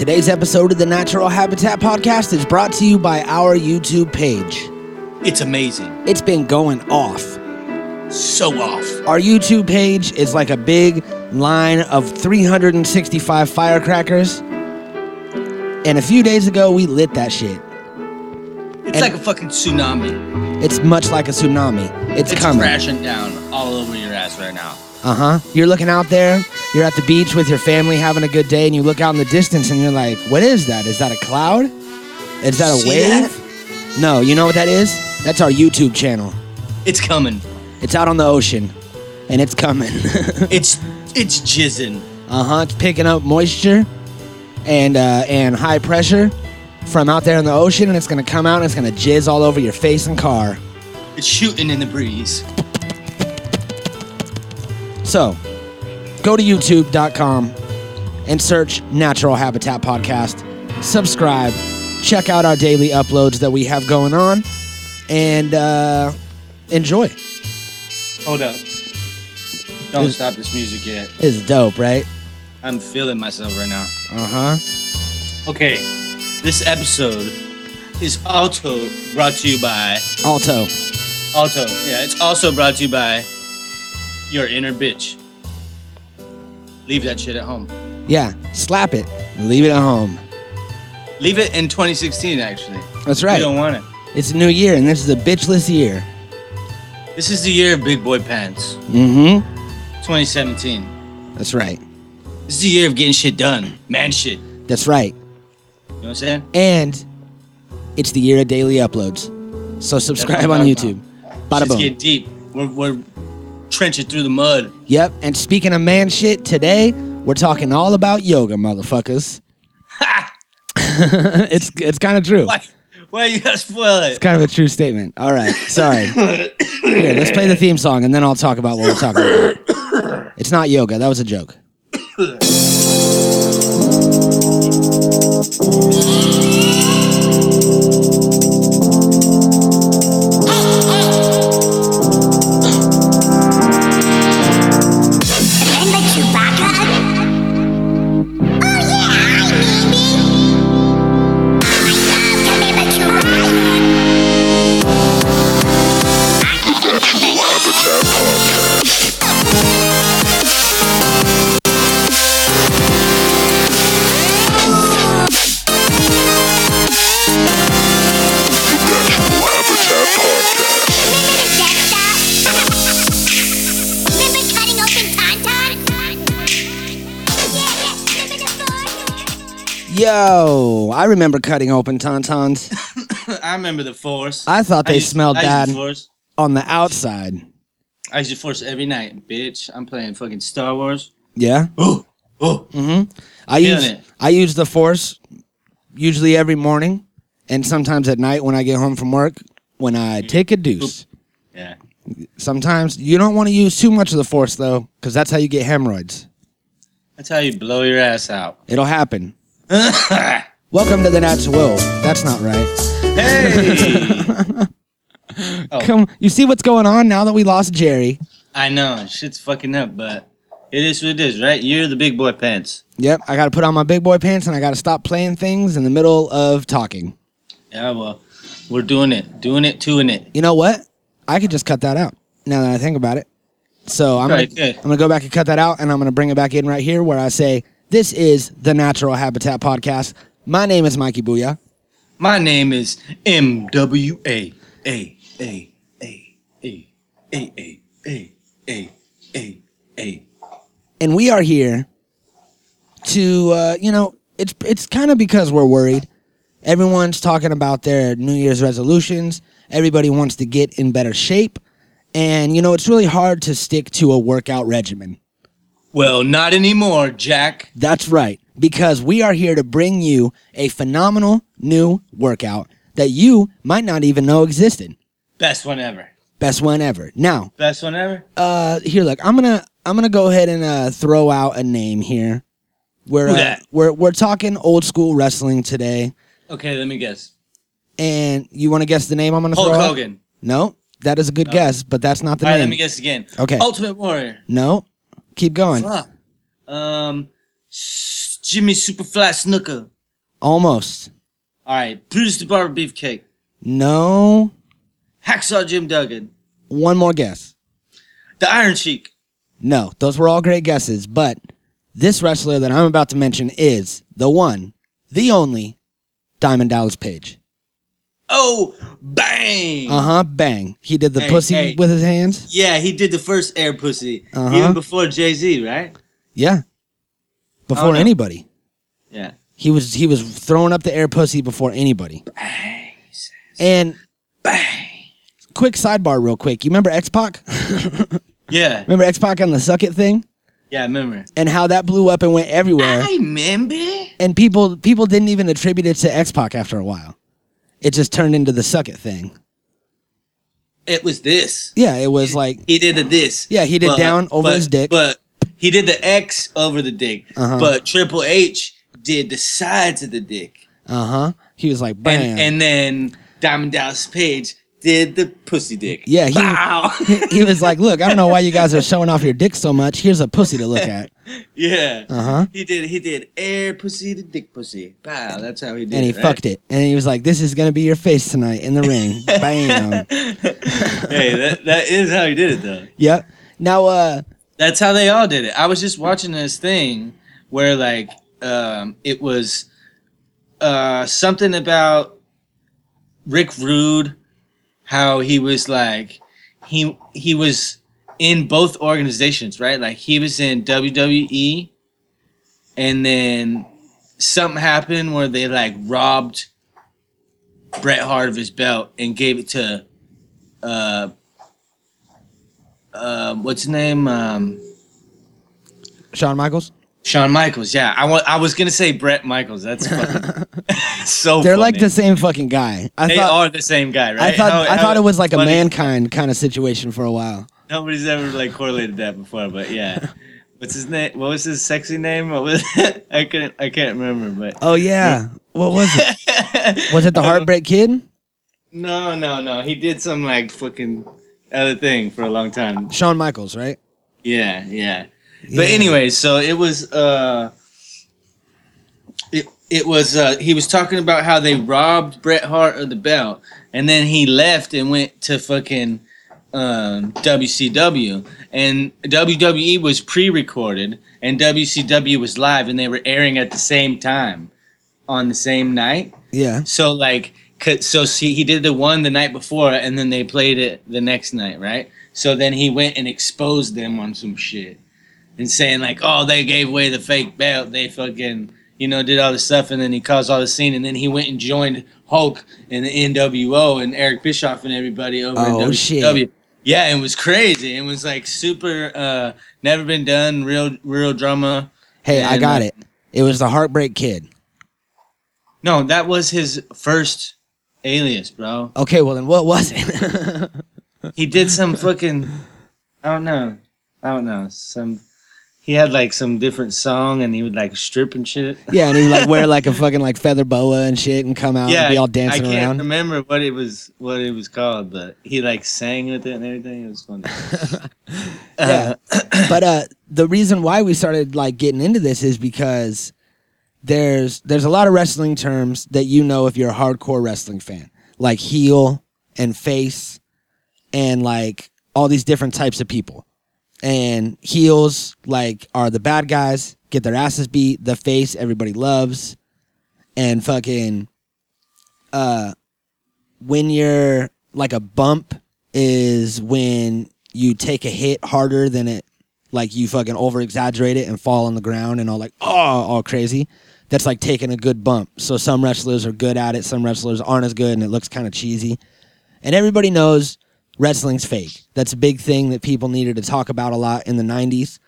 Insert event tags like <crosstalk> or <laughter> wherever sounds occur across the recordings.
Today's episode of the Natural Habitat Podcast is brought to you by our YouTube page. It's amazing. It's been going off. So off. Our YouTube page is like a big line of 365 firecrackers. And a few days ago, we lit that shit. It's And- like a fucking tsunami. It's much like a tsunami. It's, It's coming. crashing down all over your ass right now. Uh huh. You're looking out there, you're at the beach with your family having a good day, and you look out in the distance and you're like, what is that? Is that a cloud? Is that a See wave? No, you know what that is? That's our YouTube channel. It's coming. It's out on the ocean, and it's coming. <laughs> It's it's jizzing. uh huh. It's picking up moisture and uh, and high pressure from out there in the ocean, and it's gonna come out and it's gonna jizz all over your face and car. It's shooting in the breeze. So, go to youtube.com and search Natural Habitat Podcast. Subscribe. Check out our daily uploads that we have going on and uh, enjoy. Hold up. Don't Is- stop this music yet. It's dope, right? I'm feeling myself right now. Uh huh. Okay. This episode is also brought to you by Alto. Alto. yeah, it's also brought to you by your inner bitch. Leave that shit at home. Yeah, slap it. Leave it at home. Leave it in 2016, actually. That's right. You don't want it. It's a new year, and this is a bitchless year. This is the year of big boy pants. Mm hmm. 2017. That's right. This is the year of getting shit done. Man shit. That's right. You know what I'm saying? And it's the year of daily uploads. So subscribe on YouTube. Bada boom. getting deep. We're, we're trenching through the mud. Yep. And speaking of man shit, today we're talking all about yoga, motherfuckers. <laughs> it's it's kind of true. Why? Why you gotta spoil it? It's kind of a true statement. All right. Sorry. Here, let's play the theme song and then I'll talk about what we're talking about. It's not yoga. That was a joke. <laughs> remember cutting open tauntauns. <laughs> I remember the force. I thought they used- smelled I bad force. on the outside. I use the force every night, bitch. I'm playing fucking Star Wars. Yeah. <gasps> Oh, oh. Mm-hmm. I use it. I use the force usually every morning and sometimes at night when I get home from work when I take a deuce. Yeah. Sometimes you don't want to use too much of the force though cuz that's how you get hemorrhoids. That's how you blow your ass out. It'll happen. <laughs> Welcome to the natural world. That's not right. Hey! <laughs> Oh. Come you see what's going on now that we lost Jerry? I know, shit's fucking up, but it is what it is, right? You're the big boy pants. Yep, I got to put on my big boy pants and I got to stop playing things in the middle of talking. Yeah, well, we're doing it. Doing it, doing it. You know what? I could just cut that out now that I think about it. So I'm Right, gonna, good. I'm gonna go back and cut that out, and I'm gonna bring it back in right here where I say this is the Natural Habitat Podcast. My name is Mikey Booyah. My name is MWA. A, A, A, A, A, A, A, A, A, A. and we are here to uh, you know it's it's kind of because we're worried everyone's talking about their new year's resolutions everybody wants to get in better shape and you know it's really hard to stick to a workout regimen Well, not anymore, Jack. that's right because we are here to bring you a phenomenal new workout that you might not even know existed Best one ever. best one ever now Best one ever? uh here look i'm gonna i'm gonna go ahead and uh throw out a name here we're Who uh, we're we're talking old school wrestling today Okay, let me guess. and you want to guess the name i'm gonna Hulk throw out? Hogan. no that is a good No. guess but that's not the All right, name let me guess again. Okay. Ultimate Warrior. no keep going Fuck. Um, S- Jimmy Superfly Snuka. Almost. All right, Brutus the Barber Beefcake. No. Hacksaw Jim Duggan. One more guess. The Iron Sheik. No, those were all great guesses, but this wrestler that I'm about to mention is the one, the only Diamond Dallas Page. Oh, bang! Uh huh. Bang. He did the Hey, pussy hey. with his hands. Yeah, he did the first air pussy Uh-huh. even before Jay Z, right? Yeah. Before Oh, no. anybody. Yeah. He was he was throwing up the air pussy before anybody. Bang, And bang. quick sidebar, real quick. You remember X Pac? <laughs> Yeah, remember X Pac on the Suck It thing yeah, I remember. and how that blew up and went everywhere. I remember. and people people didn't even attribute it to X Pac after a while. It just turned into the Suck It thing. It was this. Yeah, it was like He did a this. Yeah, he did down over but- his dick. But he did the X over the dick. Uh-huh. But Triple H did the sides of the dick. uh huh. He was like bam. And and then Diamond Dallas Page did the pussy dick. Yeah, he- Bow. <laughs> he was like, "Look, I don't know why you guys are showing off your dick so much. Here's a pussy to look at." <laughs> yeah. Uh huh. He did he did air pussy to dick pussy. Wow, that's how he did it. And he it. right? fucked it, and he was like, "This is gonna be your face tonight in the ring." <laughs> Bam. hey, that, that is how he did it though. Yep. Now, uh, That's how they all did it. I was just watching this thing where like um it was uh something about Rick Rude, how he was like he he was in both organizations, right? Like he was in WWE and then something happened where they like robbed Bret Hart of his belt and gave it to uh um, what's his name? Um, Shawn Michaels. Shawn Michaels. Yeah, I wa- I was gonna say Brett Michaels. That's fucking <laughs> <laughs> so. They're like the same fucking guy. I They thought. are the same guy, right? I thought How- I how thought it was like a mankind kind of situation for a while. Nobody's ever like correlated that before, but yeah. <laughs> What's his name? What was his sexy name? What was I couldn't I can't remember, but Oh yeah, what was it? Was it the Heartbreak Kid? No, no, no. He did some like fucking other thing for a long time. Shawn Michaels, right? Yeah, yeah. Yeah. But anyway, so it was uh it it was uh he was talking about how they robbed Bret Hart of the belt and then he left and went to fucking um WCW and WWE was pre-recorded and WCW was live and they were airing at the same time on the same night. Yeah. So like, so see, he did the one the night before, and then they played it the next night, right? So then he went and exposed them on some shit, and saying like, oh, they gave away the fake belt, they fucking, you know, did all this stuff, and then he caused all the scene, and then he went and joined Hulk and the NWO and Eric Bischoff and everybody over Oh, in shit. Yeah, it was crazy. It was like super, uh, never been done, real, real drama. Hey, I got uh, it. It was the Heartbreak Kid. No, that was his first alias, bro. Okay, well then what was it? <laughs> He did some fucking I don't know. I don't know. Some he had like some different song and he would like strip and shit. <laughs> yeah, and he would like wear like a <laughs> fucking like feather boa and shit and come out yeah, and be all dancing around. I can't around. remember what it was what it was called, but he like sang with it and everything. It was funny. Yeah. but uh the reason why we started like getting into this is because there's there's a lot of wrestling terms that you know if you're a hardcore wrestling fan. Like heel and face and like all these different types of people. And heels like are the bad guys, get their asses beat, the face everybody loves. And fucking uh when you're like a bump is when you take a hit harder than it like you fucking over exaggerate it and fall on the ground and all like oh all crazy that's like taking a good bump. So some wrestlers are good at it some wrestlers aren't as good and it looks kind of cheesy. And everybody knows wrestling's fake. That's a big thing that people needed to talk about a lot in the 90s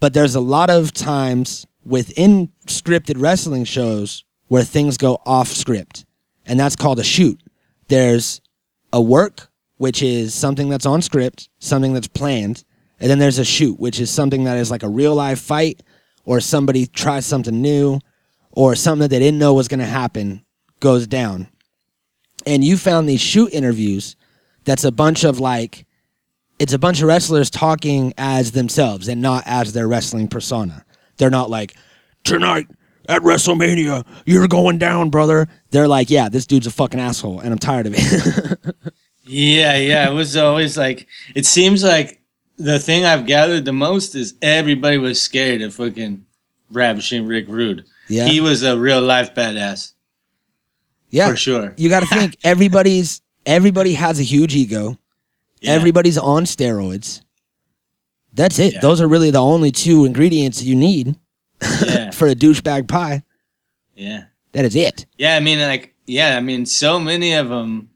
but there's a lot of times within scripted wrestling shows where things go off script and that's called a shoot. There's a work which is something that's on script something that's planned and then there's a shoot which is something that is like a real life fight or somebody tries something new or something that they didn't know was going to happen goes down and you found these shoot interviews that's a bunch of like it's a bunch of wrestlers talking as themselves and not as their wrestling persona they're not like tonight at WrestleMania, you're going down, brother. They're like, yeah, this dude's a fucking asshole, and I'm tired of it. <laughs> Yeah, yeah. It was always like it seems like the thing I've gathered the most is everybody was scared of fucking ravishing Rick Rude. Yeah, He was a real life badass yeah. for sure. You got to <laughs> think everybody's everybody has a huge ego. Yeah. Everybody's on steroids. That's it. Yeah. Those are really the only two ingredients you need <laughs> yeah, for a douchebag pie. yeah, That is it. yeah. I mean, like, yeah. I mean, so many of them.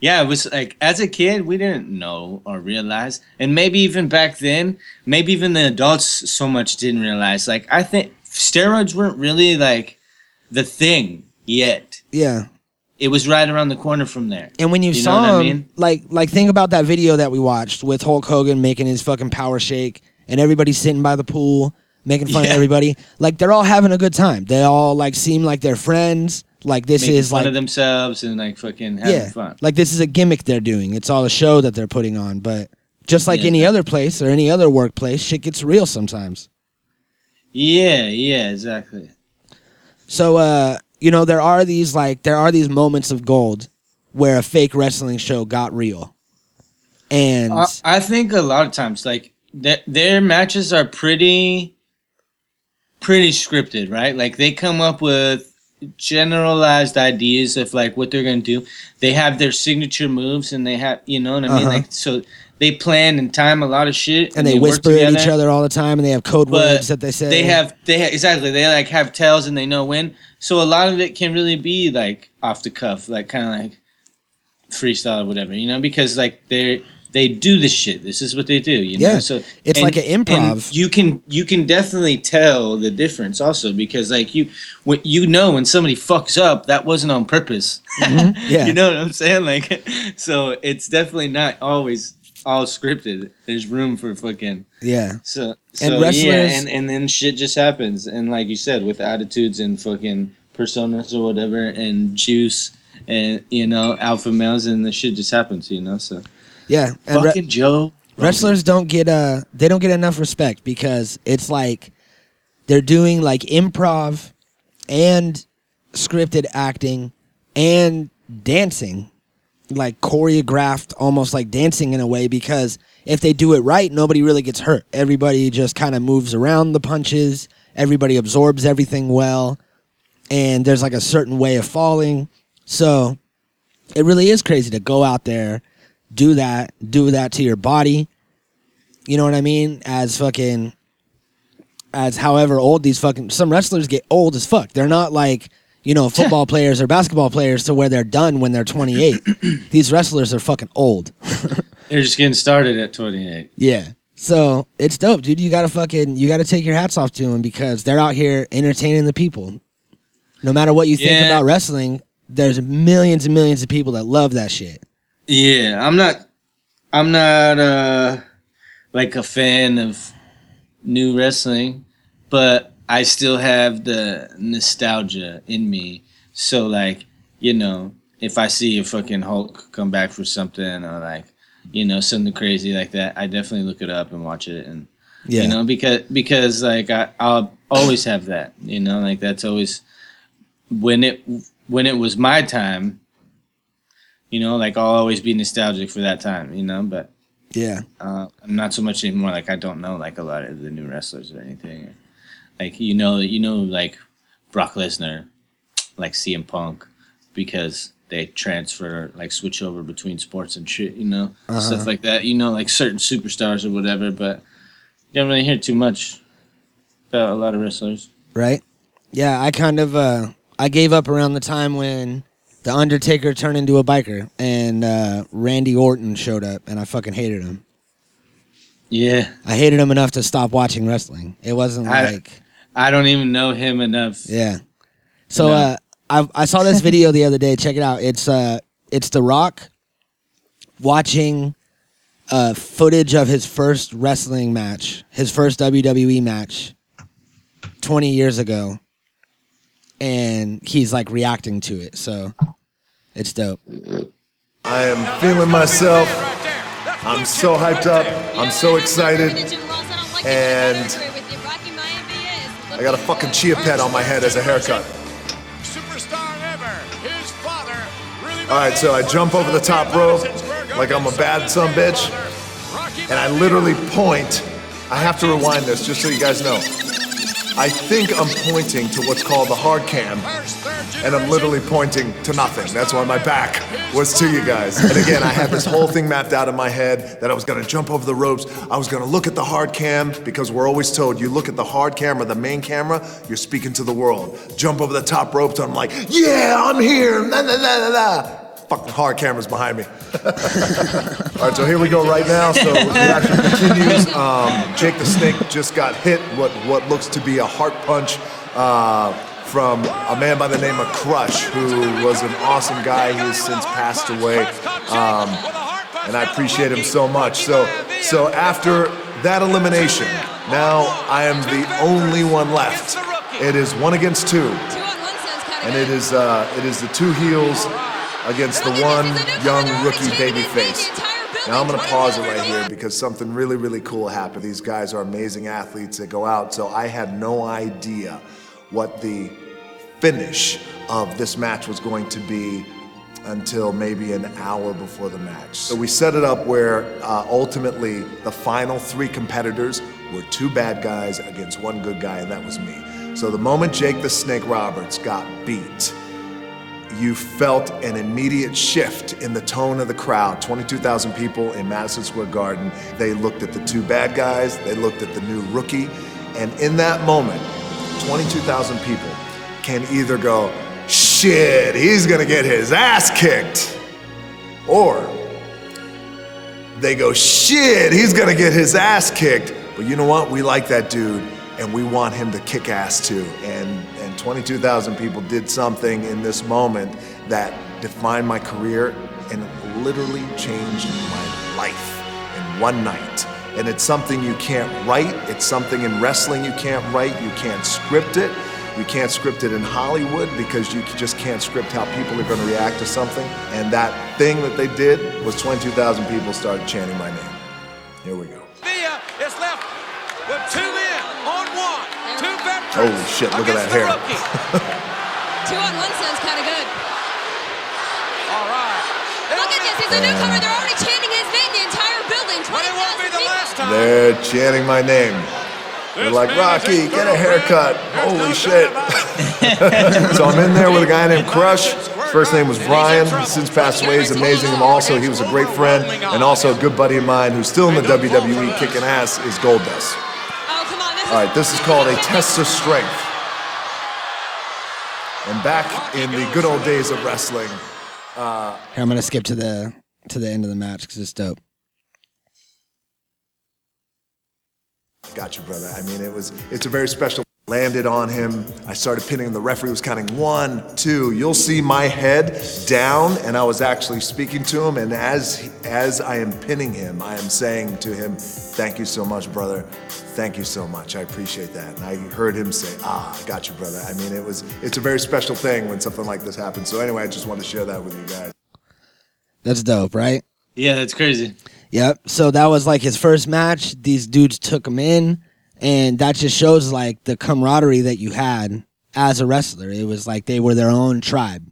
Yeah, it was like as a kid we didn't know or realize, and maybe even back then, maybe even the adults so much didn't realize. Like, I think steroids weren't really like the thing yet. Yeah. It was right around the corner from there. And when you, You saw what I mean? like, like think about that video that we watched with Hulk Hogan making his fucking power shake, and everybody sitting by the pool making fun of everybody. Like they're all having a good time. They all like seem like they're friends. Like this making is fun like of themselves and like fucking having yeah, fun. like this is a gimmick they're doing. It's all a show that they're putting on. But just like Yeah. any other place or any other workplace, shit gets real sometimes. Yeah, yeah, exactly. So uh, you know, there are these like there are these moments of gold where a fake wrestling show got real. And I, I think a lot of times, like th- their matches are pretty, pretty scripted, right? Like they come up with generalized ideas of like what they're gonna do. They have their signature moves, and they have, you know what I mean? Uh-huh. Like so, they plan and time a lot of shit, and they, work whisper at each other all the time, and they have code But words that they say. They have they ha- exactly they like have tells and they know when. So a lot of it can really be like off the cuff, like kind of like freestyle or whatever, you know, because like they're they do this shit. This is what they do, you know. So It's like an improv. You can you can definitely tell the difference also because like you when you know when somebody fucks up that wasn't on purpose. <laughs> Mhm. Yeah. you know what I'm saying? Like <laughs> so it's definitely not always all scripted. There's room for fucking yeah, so, And so wrestlers- yeah, and, and then shit just happens. And like you said, with attitudes and fucking personas or whatever, and juice, and you know, alpha males, and the shit just happens. You know, so yeah. And re- fucking Joe. wrestlers don't get uh they don't get enough respect because it's like they're doing like improv and scripted acting and dancing like choreographed almost like dancing in a way because if they do it right nobody really gets hurt. Everybody just kind of moves around the punches. Everybody absorbs everything well. And there's like a certain way of falling. So it really is crazy to go out there do that do that to your body. You know what i mean? As fucking as however old these fucking some wrestlers get old as fuck. They're not like you know <laughs> football players or basketball players to where they're done when they're 28 <clears throat> these wrestlers are fucking old <laughs> They're just getting started at 28. yeah so it's dope dude you gotta fucking you gotta take your hats off to them because they're out here entertaining the people no matter what you think Yeah. about wrestling there's millions and millions of people that love that shit Yeah, I'm not. I'm not uh like a fan of new wrestling, but I still have the nostalgia in me. So like, you know, if I see a fucking Hulk come back for something or like, you know, something crazy like that, I definitely look it up and watch it. And yeah. you know because because like I, i'll always have that you know like that's always when it when it was my time you know like i'll always be nostalgic for that time you know but yeah. uh, i'm not so much anymore. Like i don't know like a lot of the new wrestlers or anything like you know you know like brock lesnar like cm punk because they transfer like switch over between sports and shit you know Uh-huh. stuff like that you know like certain superstars or whatever but you don't really hear too much about a lot of wrestlers right? Yeah, I kind of uh I gave up around the time when the Undertaker turned into a biker and uh Randy Orton showed up and I fucking hated him. yeah I hated him enough to stop watching wrestling. It wasn't like i don't even know him enough yeah. So uh I I saw this video the other day. Check it out. It's uh it's The Rock watching uh footage of his first wrestling match, his first WWE match 20 years ago. And he's like reacting to it. So it's dope. I am feeling myself. I'm so hyped up. I'm so excited. And I got a fucking chia pet on my head as a haircut. Superstar ever. His father really All right, so I jump over the top rope like I'm a bad son bitch, and I literally point. I have to rewind this just so you guys know. I think I'm pointing to what's called the hard cam, and I'm literally pointing to nothing. That's why my back was to you guys. And again, I had this whole thing mapped out in my head that I was gonna jump over the ropes. I was gonna look at the hard cam because we're always told you look at the hard camera, the main camera, you're speaking to the world. Jump over the top ropes, I'm like, yeah, I'm here. Fucking hard cameras behind me. <laughs> All right, so here we go right now. So the action continues. Um, Jake the Snake just got hit what what looks to be a heart punch uh, from a man by the name of Crush, who was an awesome guy who's since passed away, um, and I appreciate him so much. So so after that elimination, now I am the only one left. It is one against two, and it is uh, it is the two heels against the one young rookie babyface. Now I'm gonna pause it right here because something really, really cool happened. These guys are amazing athletes that go out, so I had no idea what the finish of this match was going to be until maybe an hour before the match. So we set it up where uh, ultimately the final three competitors were two bad guys against one good guy, and that was me. So the moment Jake the Snake Roberts got beat, you felt an immediate shift in the tone of the crowd. 22,000 people in Madison Square Garden. They looked at the two bad guys, they looked at the new rookie, and in that moment, 22,000 people can either go, shit, he's gonna get his ass kicked, or they go, shit, he's gonna get his ass kicked, but you know what? We like that dude and we want him to kick ass too. And, 22,000 people did something in this moment that defined my career and literally changed my life in one night. And it's something you can't write, it's something in wrestling you can't write, you can't script it. You can't script it in Hollywood because you just can't script how people are going to react to something. And that thing that they did was 22,000 people started chanting my name. Here we go. Maivia is left with two Holy shit, look at that against hair. <laughs> Two on one sounds kind of good. All right. Look at this. He's a newcomer. They're already chanting his name. The entire building. But it won't be the people. last time. They're chanting my name. They're like, Rocky, get a haircut. Holy shit. <laughs> so I'm in there with a guy named Crush. His first name was Brian. He's since passed away. He's amazing. And also, he was a great friend and also a good buddy of mine who's still in the WWE kicking ass is Goldust. Oh, come on. This All right, this is called a test of strength. And back in the good old days of wrestling, uh, Here, I'm gonna skip to the to the end of the match because it's dope. Got you, brother. I mean, it was, it's a very special. Landed on him. I started pinning him. The referee was counting one, two. You'll see my head down, and I was actually speaking to him. And as as I am pinning him, I am saying to him, "Thank you so much, brother. Thank you so much. I appreciate that." And I heard him say, "Ah, I got you, brother." I mean, it was it's a very special thing when something like this happens. So anyway, I just wanted to share that with you guys. That's dope, right? Yeah, that's crazy. Yep. So that was like his first match. These dudes took him in, and that just shows like the camaraderie that you had as a wrestler. It was like they were their own tribe.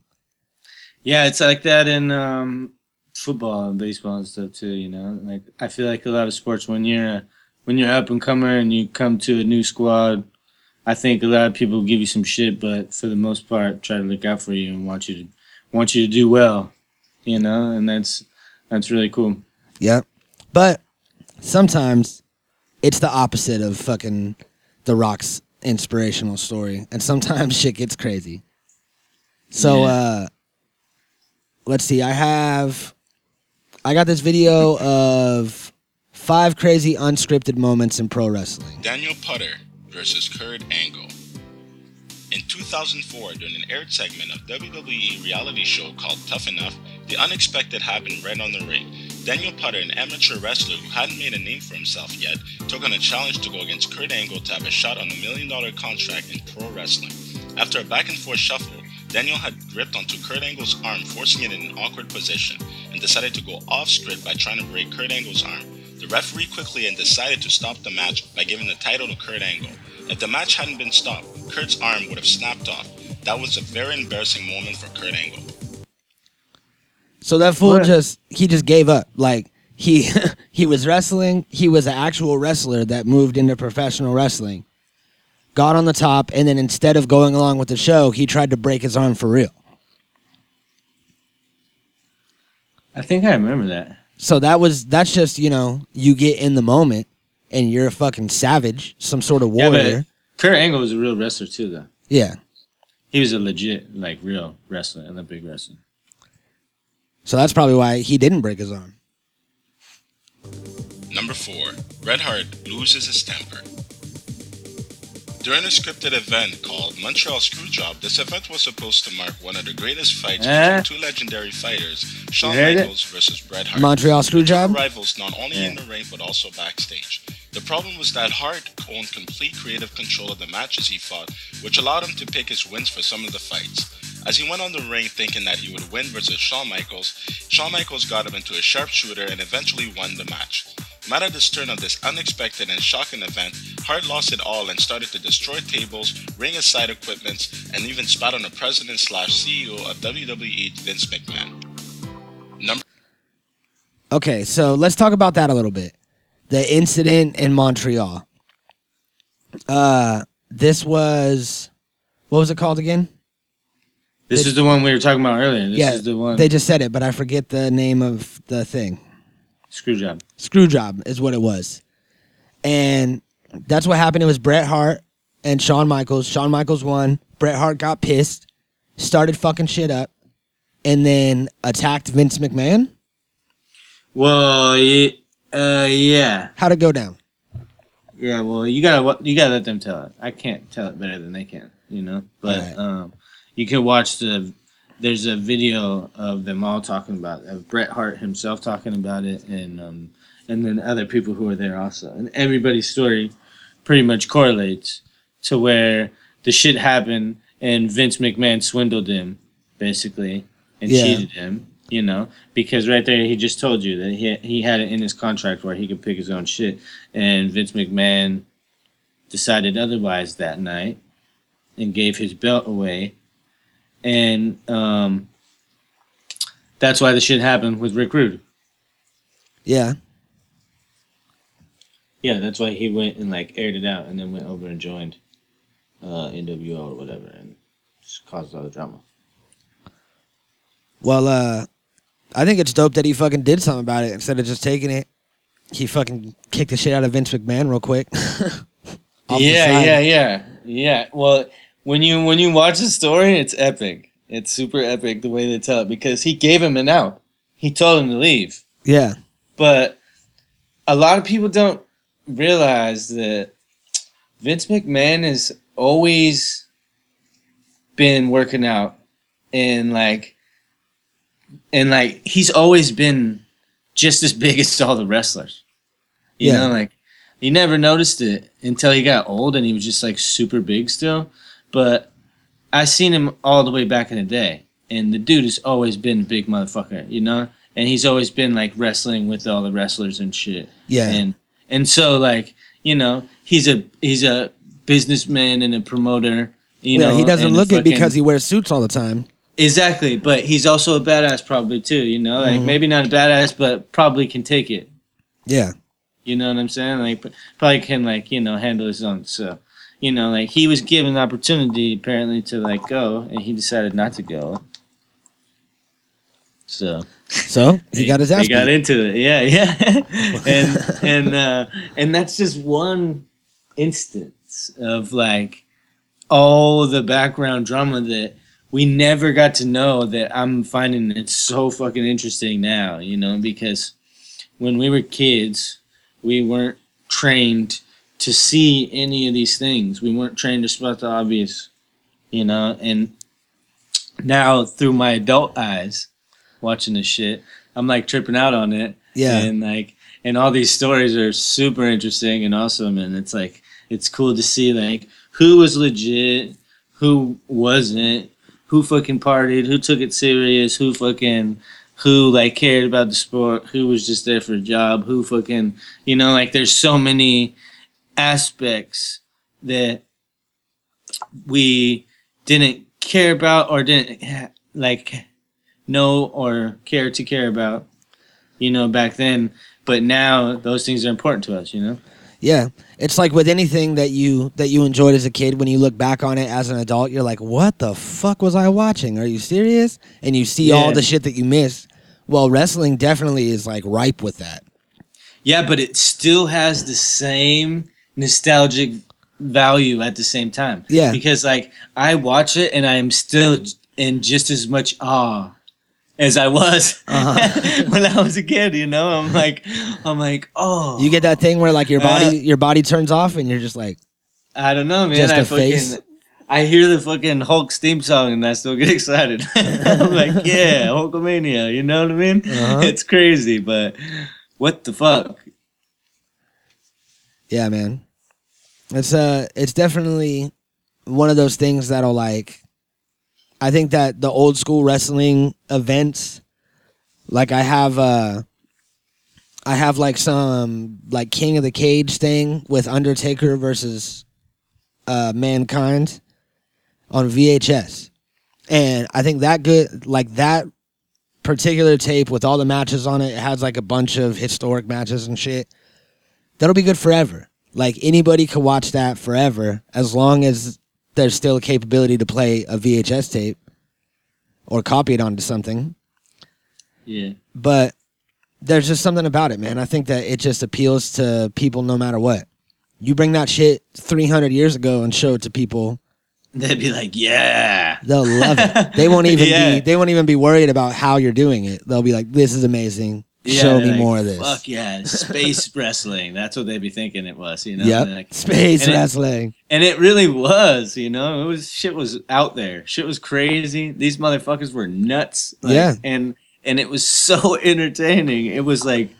Yeah, it's like that in um, football and baseball and stuff too. You know, like I feel like a lot of sports when you're when you're up and comer and you come to a new squad, I think a lot of people give you some shit, but for the most part, try to look out for you and want you to want you to do well. You know, and that's that's really cool. Yeah, But sometimes it's the opposite of fucking The Rock's inspirational story. And sometimes <laughs> shit gets crazy. So Yeah. uh let's see, I have I got this video of five crazy unscripted moments in pro wrestling. Daniel Puder versus Kurt Angle. In 2004, during an aired segment of WWE reality show called Tough Enough, the unexpected happened right on the ring. Daniel Puder, an amateur wrestler who hadn't made a name for himself yet, took on a challenge to go against Kurt Angle to have a shot on a million dollar contract in pro wrestling. After a back and forth shuffle, Daniel had gripped onto Kurt Angle's arm, forcing it in an awkward position, and decided to go off script by trying to break Kurt Angle's arm. The referee quickly and decided to stop the match by giving the title to Kurt Angle. If the match hadn't been stopped, Kurt's arm would have snapped off. That was a very embarrassing moment for Kurt Angle. So that fool What? just he just gave up. Like he <laughs> he was wrestling. He was an actual wrestler that moved into professional wrestling. Got on the top, and then instead of going along with the show, he tried to break his arm for real. I think I remember that. So that was that's just you know you get in the moment and you're a fucking savage, some sort of Yeah, warrior. but Kurt Angle was a real wrestler too, though. Yeah. He was a legit, like, real wrestler, Olympic wrestler. So that's probably why he didn't break his arm. Number 4. Bret Hart loses his temper. During a scripted event called Montreal Screwjob, this event was supposed to mark one of the greatest fights Eh? between two legendary fighters, Shawn You it? Michaels versus Bret Hart. Montreal The two Screwjob. rivals not only in the ring but also backstage. The problem was that Hart owned complete creative control of the matches he fought, which allowed him to pick his wins for some of the fights. As he went on the ring thinking that he would win versus Shawn Michaels, Shawn Michaels got him into a sharpshooter and eventually won the match. Mad at the turn of this unexpected and shocking event, Hart lost it all and started to destroy tables, ring aside equipments, and even spat on the president slash CEO of WWE, Vince McMahon. Number Okay, so let's talk about that a little bit. The incident in Montreal. Uh this was what was it called again? This is the one we were talking about earlier. This yeah, is the one. they just said it, but I forget the name of the thing. screw job. Screw job is what it was. And that's what happened. It was Bret Hart and Shawn Michaels. Shawn Michaels won. Bret Hart got pissed, started fucking shit up, and then attacked Vince McMahon. Well, yeah, uh, yeah, How'd it go down? yeah. Well, you gotta you gotta let them tell it. I can't tell it better than they can, you know. But Alright. um, you can watch the. There's a video of them all talking about it, of Bret Hart himself talking about it, and um, and then other people who were there also, and everybody's story pretty much correlates to where the shit happened and Vince McMahon swindled him, basically, and Yeah. cheated him. You know, because right there he just told you that he he had it in his contract where he could pick his own shit, and Vince McMahon decided otherwise that night and gave his belt away, and um, that's why the shit happened with Rick Rude. Yeah. Yeah, that's why he went and like aired it out, and then went over and joined uh, NWO or whatever, and just caused all the drama. Well, uh, I think it's dope that he fucking did something about it instead of just taking it. He fucking kicked the shit out of Vince McMahon real quick. <laughs> Yeah, yeah, yeah, yeah. Well, when you when you watch the story, it's epic. It's super epic the way they tell it because he gave him an out. He told him to leave, Yeah. but a lot of people don't realize that Vince McMahon has always been working out and like and like he's always been just as big <laughs> as all the wrestlers. You Yeah. know, like you never noticed it until he got old and he was just like super big still. But I seen him all the way back in the day. And the dude has always been a big motherfucker, you know? And he's always been like wrestling with all the wrestlers and shit. Yeah. And and so like, you know, he's a he's a businessman and a promoter. You yeah, know, he doesn't look it because he wears suits all the time. Exactly, but he's also a badass probably too, you know? Like Mhm. maybe not a badass, but probably can take it. Yeah. You know what I'm saying? Like probably can like, you know, handle his own. So, you know, like he was given the opportunity apparently to like go and he decided not to go. So So he got his ass he got into it. Yeah, <laughs> yeah. and <laughs> and uh and that's just one instance of like all the background drama that we never got to know that I'm finding it so fucking interesting now, you know, because when we were kids, we weren't trained to see any of these things. We weren't trained to spot the obvious, you know, and now through my adult eyes watching this shit, I'm like tripping out on it. Yeah. And like and all these stories are super interesting and awesome and it's like it's cool to see like who was legit, who wasn't, who fucking partied, who took it serious, who fucking who like cared about the sport, who was just there for a job, who fucking you know, like there's so many aspects that we didn't care about or didn't like know or care to care about, you know, back then. But now those things are important to us, you know. Yeah, it's like with anything that you that you enjoyed as a kid. When you look back on it as an adult, you're like, "What the fuck was I watching? Are you serious?" And you see all the shit that you missed. Well, wrestling definitely is like ripe with that. Yeah, but it still has the same nostalgic value at the same time. Yeah. Because like I watch it and I am still in just as much awe as I was Uh-huh. <laughs> when I was a kid, you know? I'm like I'm like, oh You get that thing where like your body Uh. your body turns off and you're just like, I don't know, man. Just I a fucking face? I hear the fucking Hulk theme song and I still get <laughs> excited. <laughs> I'm like, yeah, Hulkamania, you know what I mean? Uh-huh. It's crazy, but what the fuck? yeah, man. It's uh it's definitely one of those things that'll like I think that the old school wrestling events like I have uh I have like some like King of the Cage thing with Undertaker versus uh Mankind on VHS. And I think that good like that particular tape with all the matches on it, it has like a bunch of historic matches and shit. That'll be good forever. Like anybody could watch that forever as long as there's still a capability to play a VHS tape or copy it onto something. Yeah. But there's just something about it, man. I think that it just appeals to people no matter what. You bring that shit 300 years ago and show it to people, They'd be like, yeah. they'll love it. They won't <laughs> even Yeah. be they won't even be worried about how you're doing it. They'll be like, "This is amazing. Yeah, show me like, more of this." Fuck yeah, space <laughs> wrestling. That's what they'd be thinking it was, you know? Yep. Like- Space and it- wrestling. and it really was, you know. It was shit was out there. Shit was crazy. These motherfuckers were nuts. like, Yeah. And and it was <laughs> so entertaining. It was like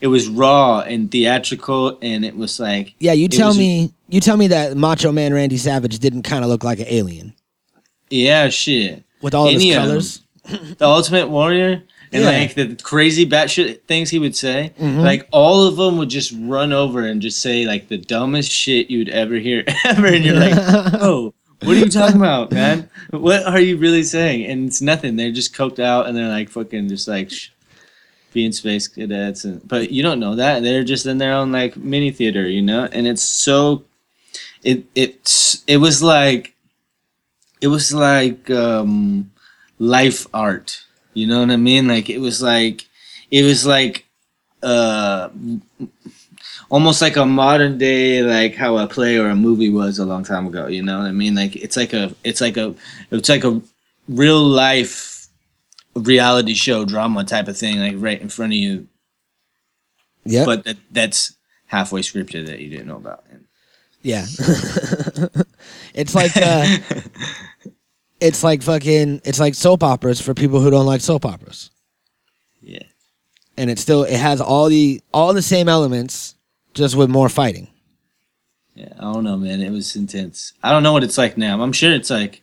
it was raw and theatrical and it was like Yeah, you tell was- me you tell me that Macho Man Randy Savage didn't kind of look like an alien Yeah, shit. with all of Any his of colors. the Ultimate Warrior and Yeah. like the crazy batshit things he would say. Mhm. Like all of them would just run over and just say like the dumbest shit you'd ever hear <laughs> ever, and you're like, <laughs> oh. What are you talking about, man? What are you really saying? And it's nothing. They're just coked out, and they're like fucking just like sh- being space cadets. And but you don't know that they're just in their own like mini theater, you know. And it's so, it it's it was like, it was like um life art. You know what I mean? Like it was like it was like uh almost like a modern day like how a play or a movie was a long time ago, you know what I mean? Like it's like a it's like a it's like a real life reality show drama type of thing like right in front of you Yeah. but that, that's halfway scripted that you didn't know about. Yeah. <laughs> it's like uh <laughs> it's like fucking it's like soap operas for people who don't like soap operas. Yeah. And it still it has all the all the same elements just with more fighting. Yeah, I don't know, man. It was intense. I don't know what it's like now. I'm sure it's like,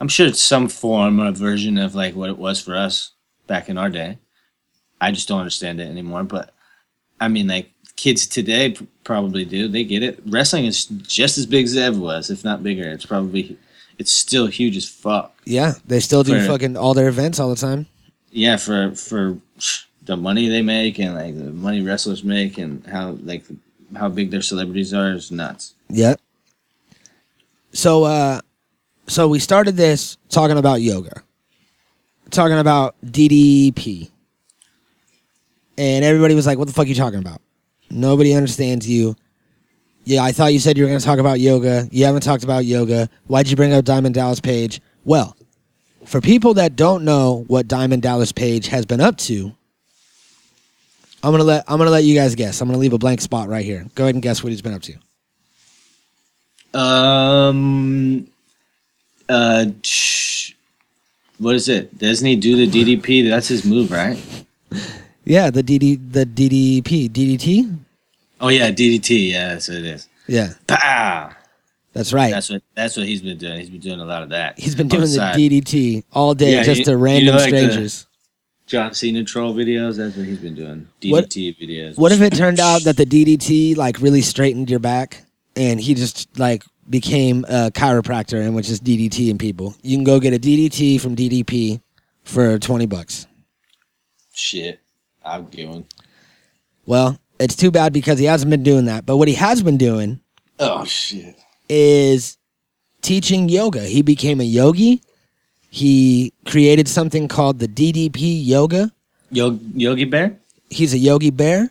I'm sure it's some form or version of like what it was for us back in our day. I just don't understand it anymore. But I mean, like kids today probably do. They get it. Wrestling is just as big as it ever was, if not bigger. It's probably, it's still huge as fuck. Yeah, they still do For- fucking all their events all the time. Yeah, for for the money they make and like the money wrestlers make and how like how big their celebrities are is nuts. Yep. So uh so we started this talking about yoga. Talking about DDP. And everybody was like, What the fuck are you talking about? Nobody understands you. Yeah, I thought you said you were gonna talk about yoga. You haven't talked about yoga. Why'd you bring up Diamond Dallas Page? Well, for people that don't know what Diamond Dallas Page has been up to, I'm gonna let I'm gonna let you guys guess. I'm gonna leave a blank spot right here. Go ahead and guess what he's been up to. Um. Uh. What is it? Doesn't he do the DDP? That's his move, right? <laughs> Yeah, the DD the DDP DDT. Oh yeah, DDT. Yeah, that's what it is. Yeah, Pow! that's right. That's what. That's what he's been doing. He's been doing a lot of that. He's been doing the side. DDT all day Yeah, just you- to you random know, like strangers. John Cena troll videos. That's what he's been doing. DDT What- videos. What if it turned out that the DDT like really straightened your back and he just like became a chiropractor and was just DDTing people. You can go get a DDT from DDP for twenty bucks. Shit. I'm going. Well, it's too bad because he hasn't been doing that. But what he has been doing Oh shit. is teaching yoga. He became a yogi. He created something called the DDP yoga. Yo- Yogi Bear? He's a yogi bear.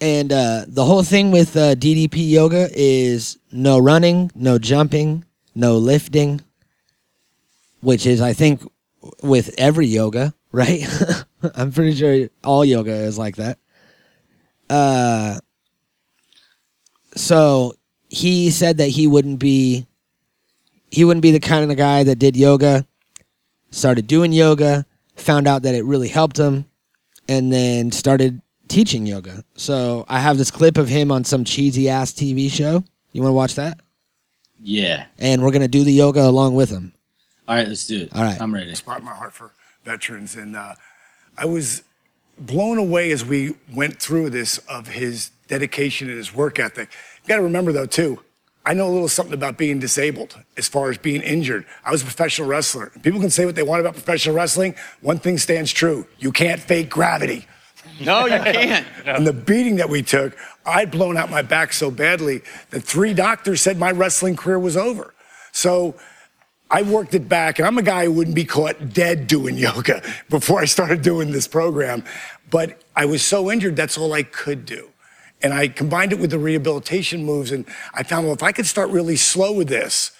And uh, the whole thing with uh, DDP yoga is no running, no jumping, no lifting, which is, I think, with every yoga, <laughs> right? <laughs> I'm pretty sure all yoga is like that. Uh, so he said that he wouldn't be he wouldn't be the kind of guy that did yoga started doing yoga found out that it really helped him and then started teaching yoga so i have this clip of him on some cheesy ass tv show you want to watch that Yeah. and we're gonna do the yoga along with him All right, let's do it. All right. I'm ready. spot in my heart for veterans. And uh, I was blown away as we went through this of his dedication and his work ethic. You got to remember, though, too, I know a little something about being disabled as far as being injured. I was a professional wrestler. People can say what they want about professional wrestling. One thing stands true you can't fake gravity. No, you <laughs> can't. And the beating that we took, I'd blown out my back so badly that three doctors said my wrestling career was over. So I worked it back, and I'm a guy who wouldn't be caught dead doing <laughs> yoga before I started doing this program. But I was so injured, that's all I could do. And I combined it with the rehabilitation moves, and I found, well, if I could start really slow with this,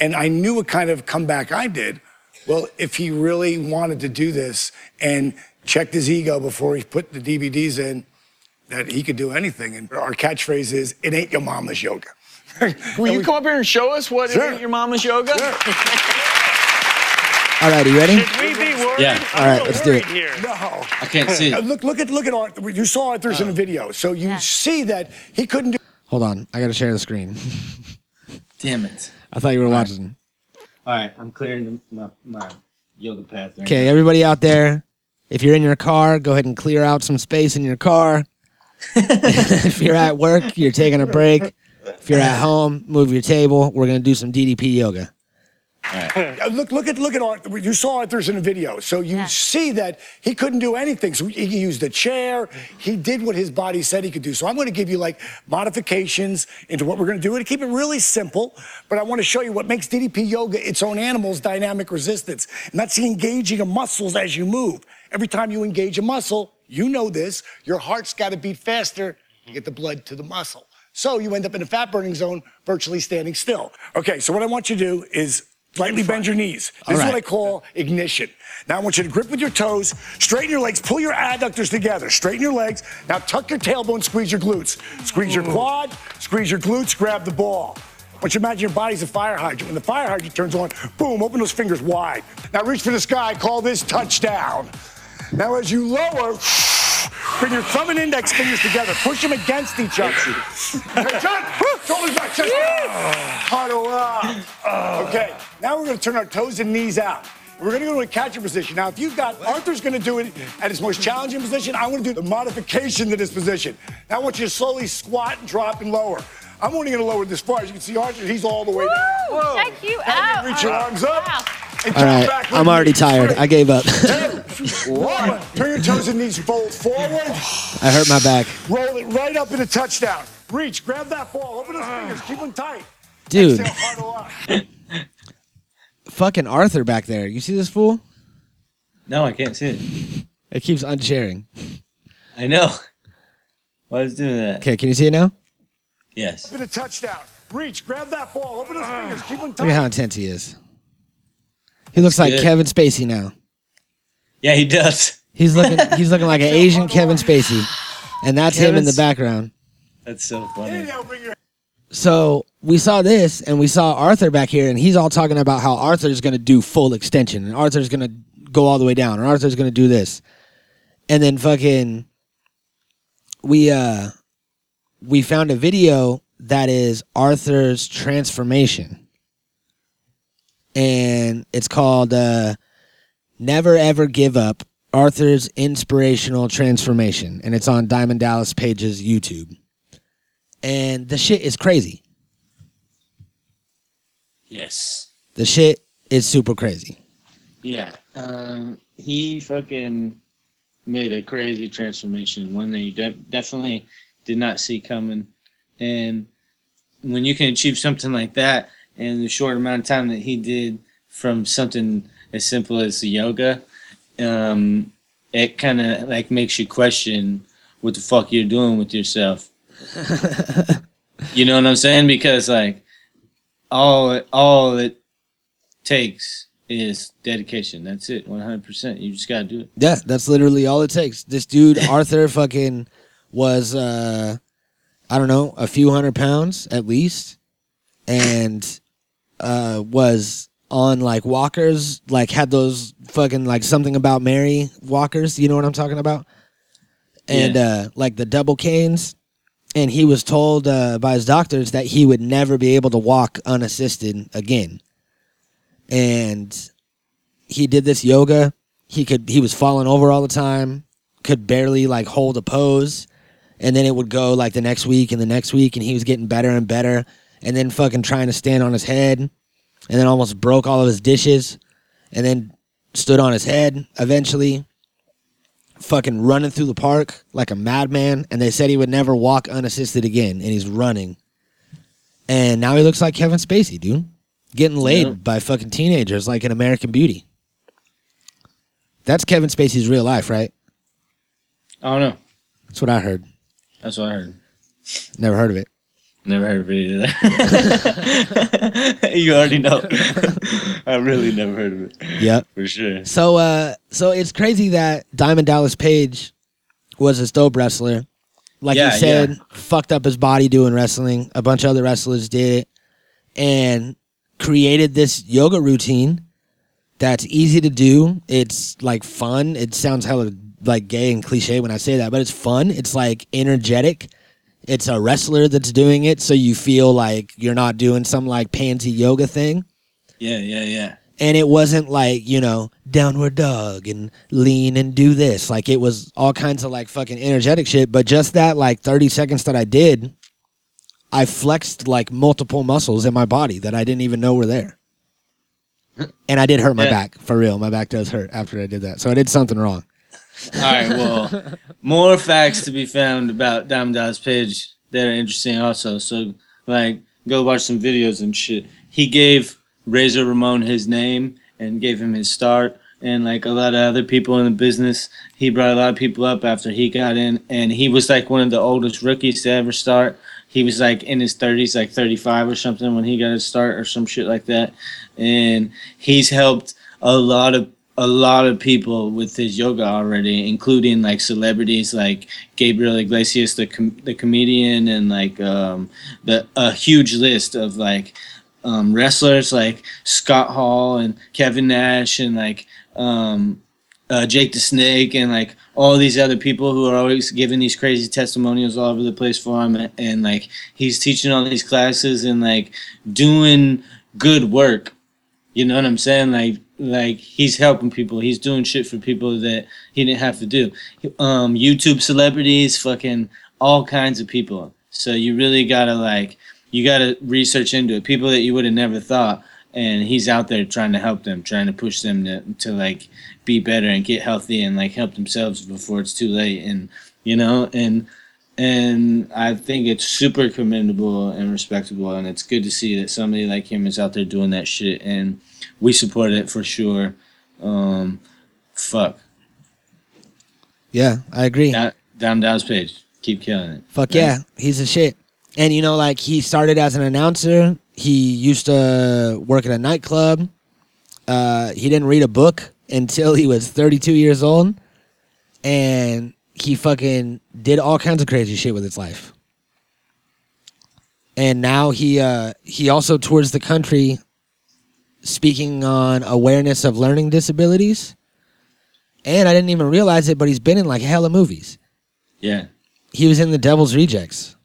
and I knew what kind of comeback I did, well, if he really wanted to do this and checked his ego before he put the DVDs in, that he could do anything. And our catchphrase is, it ain't your mama's yoga. <laughs> Will you come up here and show us what Sure. is your mama's yoga? <laughs> all right you ready Should we be worried? Yeah. All right, let's do it. Here. No. I can't see. Uh, Look, look at look at Arthur. You saw Arthur's in the video, so you see that he couldn't do. hold on i gotta share the screen <laughs> Damn it. i thought you were watching All right, I'm clearing my, my yoga path. Right okay everybody out there if you're in your car go ahead and clear out some space in your car if you're at work you're taking a break if you're at home move your table we're gonna do some ddp yoga Uh, Look, look at look at Arthur. You saw Arthur's in the video, so you see that he couldn't do anything. So he used a chair. He did what his body said he could do. So I'm going to give you like modifications into what we're going to do and keep it really simple. But I want to show you what makes DDP yoga its own animal's dynamic resistance, and that's the engaging of muscles as you move. Every time you engage a muscle, you know this. Your heart's got to beat faster to get the blood to the muscle. So you end up in a fat burning zone, virtually standing still. Okay, so what I want you to do is Slightly bend your knees. This All is what right. I call ignition. Now I want you to grip with your toes, straighten your legs, pull your adductors together, straighten your legs. Now tuck your tailbone, squeeze your glutes. Squeeze your quad, squeeze your glutes, grab the ball. I want you to imagine your body's a fire hydrant. When the fire hydrant turns on, boom, open those fingers wide. Now reach for the sky, call this touchdown. Now as you lower, bring your thumb and index fingers together, push them against each other. Okay, John, shoulders back, chest Huddle oh, up. Oh. Okay, now we're gonna turn our toes and knees out. We're gonna go to a catcher position. Now, if you've got, Arthur's gonna do it at his most challenging position. I wanna do the modification to this position. Now I want you to slowly squat and drop and lower. I'm only gonna lower this far. As you can see, Arthur, he's all the way down. Check you Now out. you reach your arms up. Wow. And all drop right back with i'm already tired straight. i gave up Two, one. Turn your toes and knees fold forward. i hurt my back Roll it right up in a touchdown. Reach, grab that ball, open those fingers, keep them tight. dude Exhale, huddle up. fucking arthur back there you see this fool No, I can't see it. it keeps unsharing I know. Why is it doing that? okay can you see it now Yes. Been a touchdown. Reach, grab that ball, open those fingers, keep them Look at how tight. intense he is. He looks like good. Kevin Spacey now. Yeah, he does. He's looking he's looking like an <laughs> Asian Kevin Spacey. And that's him in the background. That's so funny. Inhale, bring your So we saw this and we saw Arthur back here and he's all talking about how Arthur's gonna do full extension and Arthur's gonna go all the way down and Arthur's gonna do this. And then fucking we uh we found a video that is Arthur's transformation. And it's called uh Never Ever Give Up Arthur's Inspirational Transformation. And it's on Diamond Dallas Page's YouTube. And the shit is crazy. Yes. The shit is super crazy. Yeah. Um, he fucking made a crazy transformation, one that you de- definitely did not see coming. And when you can achieve something like that in the short amount of time that he did from something as simple as yoga, um, it kind of like makes you question what the fuck you're doing with yourself. <laughs> you know what I'm saying? Because like all all it takes is dedication. That's it, 100%. You just gotta do it. Yeah, that's literally all it takes. This dude <laughs> Arthur fucking was uh I don't know, a few hundred pounds at least and uh was on like walkers, like had those fucking like something about Mary walkers, you know what I'm talking about? And uh like the double canes and he was told uh, by his doctors that he would never be able to walk unassisted again. And he did this yoga. He could he was falling over all the time, could barely like hold a pose. And then it would go like the next week and the next week and he was getting better and better and then fucking trying to stand on his head and then almost broke all of his dishes and then stood on his head eventually fucking running through the park like a madman and they said he would never walk unassisted again and he's running and now he looks like kevin spacey dude getting laid Yeah. by fucking teenagers like an american beauty that's kevin spacey's real life right I don't know. that's what i heard That's what I heard. never heard of it Never heard of it either. <laughs> you already know. <laughs> I really never heard of it. yep For sure. so uh so it's crazy that diamond dallas page was a dope wrestler like Yeah, you said yeah. fucked up his body doing wrestling a bunch of other wrestlers did it and created this yoga routine that's easy to do. It's like fun. It sounds hella like gay and cliche when I say that, but it's fun. It's like energetic. It's a wrestler that's doing it, so you feel like you're not doing some like pansy yoga thing. Yeah, yeah, yeah. And it wasn't like, you know, downward dog and lean and do this. Like it was all kinds of like fucking energetic shit. But just that like 30 seconds that I did, I flexed like multiple muscles in my body that I didn't even know were there. And I did hurt my Yeah. back for real. My back does hurt after I did that. So I did something wrong. All right, well, <laughs> more facts to be found about Diamond Dallas Page that are interesting also. So, like, go watch some videos and shit. He gave Razor Ramon his name and gave him his start. And like a lot of other people in the business, he brought a lot of people up after he got in. And he was like one of the oldest rookies to ever start. He was like in his 30s, like 35 or something when he got his start or some shit like that. And he's helped a lot of a lot of people with his yoga already, including like celebrities like Gabriel Iglesias, the com- the comedian, and like um, the a huge list of like um, wrestlers like Scott Hall and Kevin Nash and like um, uh, Jake the Snake and like all these other people who are always giving these crazy testimonials all over the place for him, and, and like he's teaching all these classes and like doing good work. You know what I'm saying? Like like he's helping people. He's doing shit for people that he didn't have to do. Um, YouTube celebrities, fucking all kinds of people. So you really gotta like you gotta research into it. People that you would have never thought, and he's out there trying to help them, trying to push them to to like be better and get healthy and like help themselves before it's too late. And you know and and I think it's super commendable and respectable, and it's good to see that somebody like him is out there doing that shit, and we support it for sure. Um, fuck, Yeah, I agree. down, down Dallas Page, keep killing it. Fuck yeah, he's a shit. And you know, like he started as an announcer. He used to work at a nightclub. Uh, he didn't read a book until he was 32 years old, and he fucking did all kinds of crazy shit with his life. And now he uh, he also tours the country, speaking on awareness of learning disabilities. And I didn't even realize it, but he's been in like hella movies. Yeah, He was in The Devil's Rejects.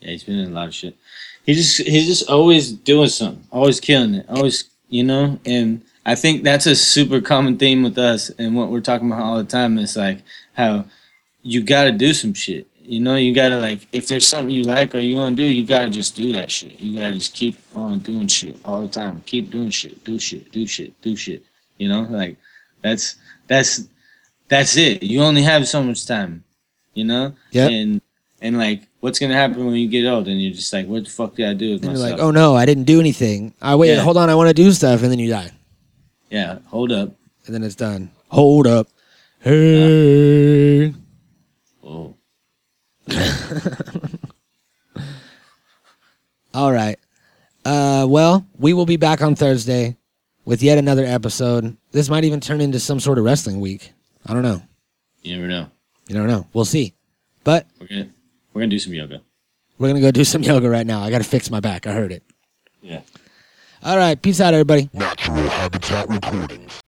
yeah, he's been in a lot of shit. He just he's just always doing something, always killing it, always you know. And I think that's a super common theme with us, and what we're talking about all the time is like how you got to do some shit. You know, you gotta like if there's something you like or you wanna do, you gotta just do that shit. You gotta just keep on doing shit all the time. Keep doing shit, do shit, do shit, do shit. You know, like that's that's that's it. You only have so much time. You know? Yep. And and like what's gonna happen when you get old and you're just like, what the fuck did I do with And you're like, oh no, I didn't do anything. I wait, Yeah. hold on, I want to do stuff, and then you die, Yeah, hold up. and then it's done. Hold up. Hey. Oh. <laughs> All right. Uh, well, we will be back on Thursday with yet another episode. This might even turn into some sort of wrestling week. I don't know. You never know. You don't know. We'll see. But We're gonna we're gonna do some yoga. we're gonna go do some yoga right now. I got to fix my back. I heard it. Yeah. All right. Peace out, everybody. Natural Habitat Recordings.